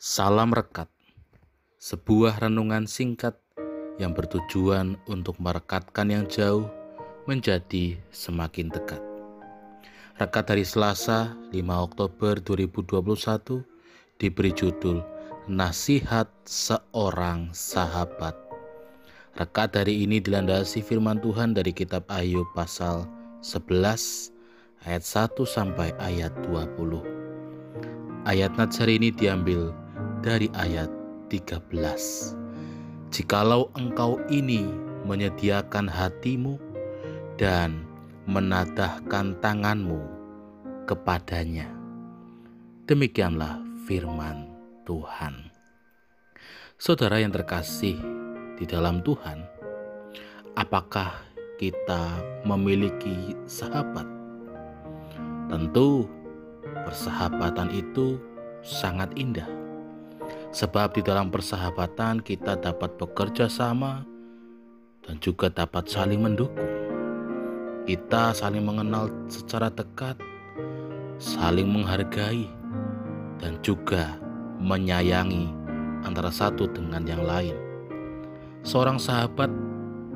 Salam Rekat, sebuah renungan singkat yang bertujuan untuk merekatkan yang jauh menjadi semakin dekat. Rekat dari Selasa 5 Oktober 2021 diberi judul Nasihat Seorang Sahabat. Rekat dari ini dilandasi firman Tuhan dari kitab Ayub pasal 11 ayat 1 sampai ayat 20. Ayat Natsar ini diambil dari ayat 13. Jikalau engkau ini menyediakan hatimu dan menadahkan tanganmu kepadanya. Demikianlah firman Tuhan. Saudara yang terkasih di dalam Tuhan, apakah kita memiliki sahabat? Tentu persahabatan itu sangat indah Sebab di dalam persahabatan kita dapat bekerja sama dan juga dapat saling mendukung. Kita saling mengenal secara dekat, saling menghargai, dan juga menyayangi antara satu dengan yang lain. Seorang sahabat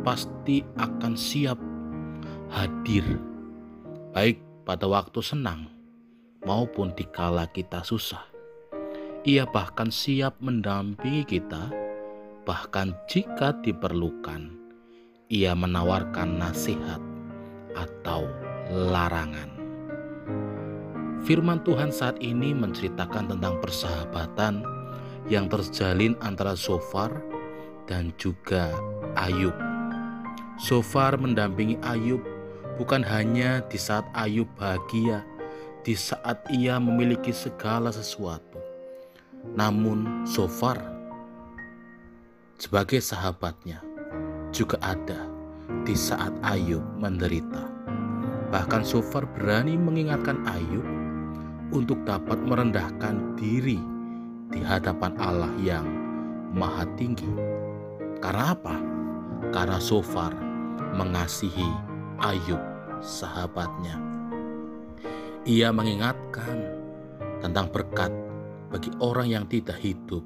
pasti akan siap hadir, baik pada waktu senang maupun dikala kita susah. Ia bahkan siap mendampingi kita, bahkan jika diperlukan, ia menawarkan nasihat atau larangan. Firman Tuhan saat ini menceritakan tentang persahabatan yang terjalin antara Sofar dan juga Ayub. Sofar mendampingi Ayub bukan hanya di saat Ayub bahagia, di saat ia memiliki segala sesuatu, namun Sofar sebagai sahabatnya juga ada di saat Ayub menderita. Bahkan Sofar berani mengingatkan Ayub untuk dapat merendahkan diri di hadapan Allah yang maha tinggi. Karena apa? Karena Sofar mengasihi Ayub sahabatnya. Ia mengingatkan tentang berkat bagi orang yang tidak hidup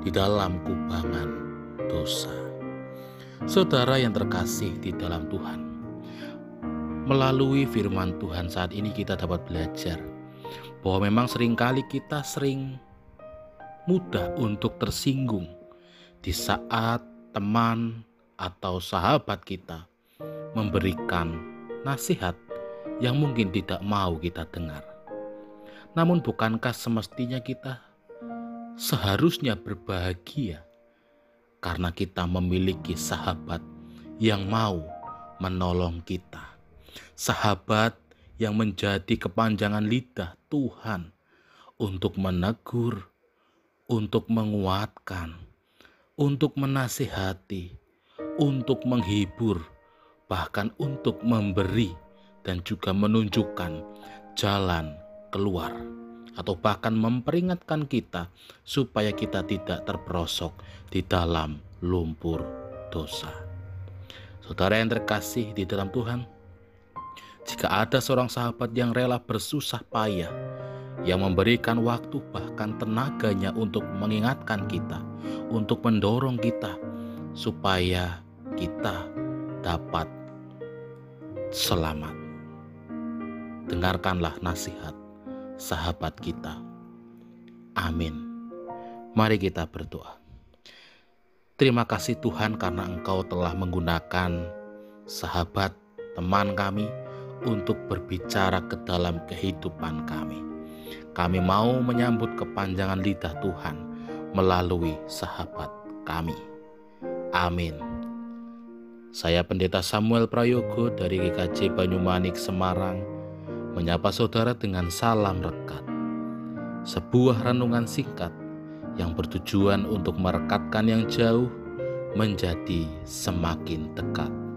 di dalam kubangan dosa. Saudara yang terkasih di dalam Tuhan, melalui firman Tuhan saat ini kita dapat belajar bahwa memang sering kali kita sering mudah untuk tersinggung di saat teman atau sahabat kita memberikan nasihat yang mungkin tidak mau kita dengar. Namun bukankah semestinya kita seharusnya berbahagia karena kita memiliki sahabat yang mau menolong kita. Sahabat yang menjadi kepanjangan lidah Tuhan untuk menegur, untuk menguatkan, untuk menasihati, untuk menghibur, bahkan untuk memberi dan juga menunjukkan jalan keluar atau bahkan memperingatkan kita supaya kita tidak terperosok di dalam lumpur dosa. Saudara yang terkasih di dalam Tuhan, jika ada seorang sahabat yang rela bersusah payah, yang memberikan waktu bahkan tenaganya untuk mengingatkan kita, untuk mendorong kita supaya kita dapat selamat. Dengarkanlah nasihat sahabat kita. Amin. Mari kita berdoa. Terima kasih Tuhan karena Engkau telah menggunakan sahabat teman kami untuk berbicara ke dalam kehidupan kami. Kami mau menyambut kepanjangan lidah Tuhan melalui sahabat kami. Amin. Saya Pendeta Samuel Prayogo dari GKJ Banyumanik Semarang menyapa saudara dengan salam rekat. Sebuah renungan singkat yang bertujuan untuk merekatkan yang jauh menjadi semakin dekat.